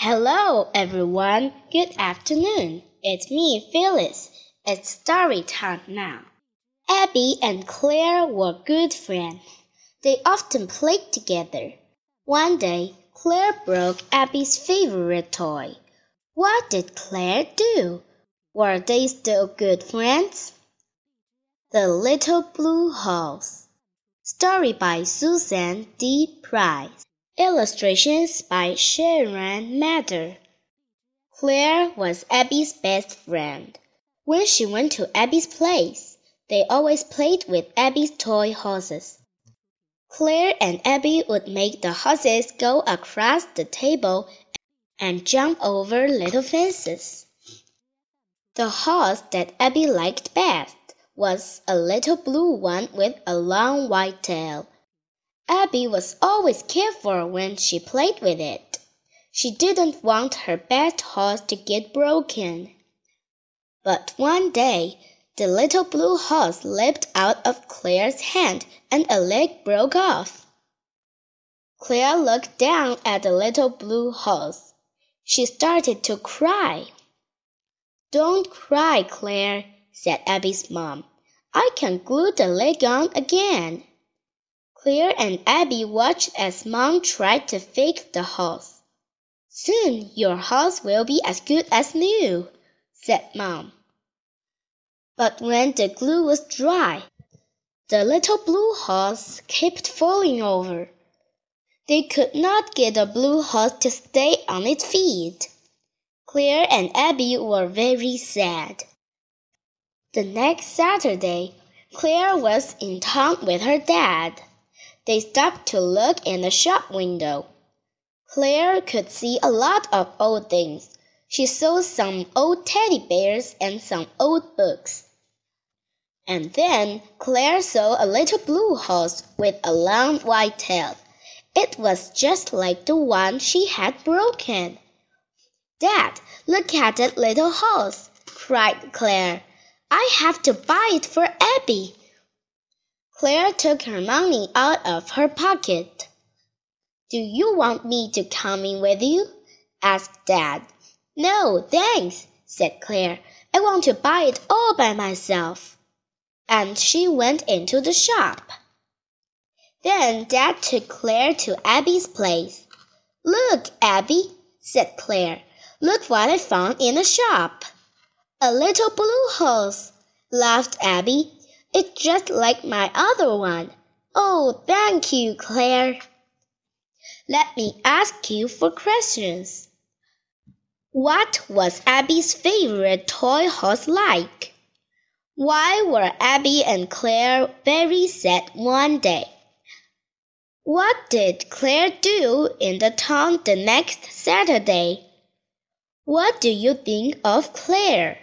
Hello, everyone. Good afternoon. It's me, Phyllis. It's story time now. Abby and Claire were good friends. They often played together. One day, Claire broke Abby's favorite toy. What did Claire do? Were they still good friends? The Little Blue House. Story by Susan D. Price. Illustrations by Sharon Mather. Claire was Abby's best friend. When she went to Abby's place, they always played with Abby's toy horses. Claire and Abby would make the horses go across the table and jump over little fences. The horse that Abby liked best was a little blue one with a long white tail. Abby was always careful when she played with it. She didn't want her best horse to get broken. But one day, the little blue horse slipped out of Claire's hand and a leg broke off. Claire looked down at the little blue horse. She started to cry. Don't cry, Claire, said Abby's mom. I can glue the leg on again. Claire and Abby watched as Mom tried to fix the horse. Soon your horse will be as good as new, said Mom. But when the glue was dry, the little blue horse kept falling over. They could not get the blue horse to stay on its feet. Claire and Abby were very sad. The next Saturday, Claire was in town with her dad. They stopped to look in the shop window. Claire could see a lot of old things. She saw some old teddy bears and some old books. And then Claire saw a little blue horse with a long white tail. It was just like the one she had broken. Dad, look at that little horse, cried Claire. I have to buy it for Abby. Claire took her money out of her pocket. Do you want me to come in with you? asked Dad. No, thanks, said Claire. I want to buy it all by myself. And she went into the shop. Then Dad took Claire to Abby's place. Look, Abby, said Claire. Look what I found in the shop. A little blue horse, laughed Abby. It's just like my other one. Oh, thank you, Claire. Let me ask you for questions. What was Abby's favorite toy horse like? Why were Abby and Claire very sad one day? What did Claire do in the town the next Saturday? What do you think of Claire?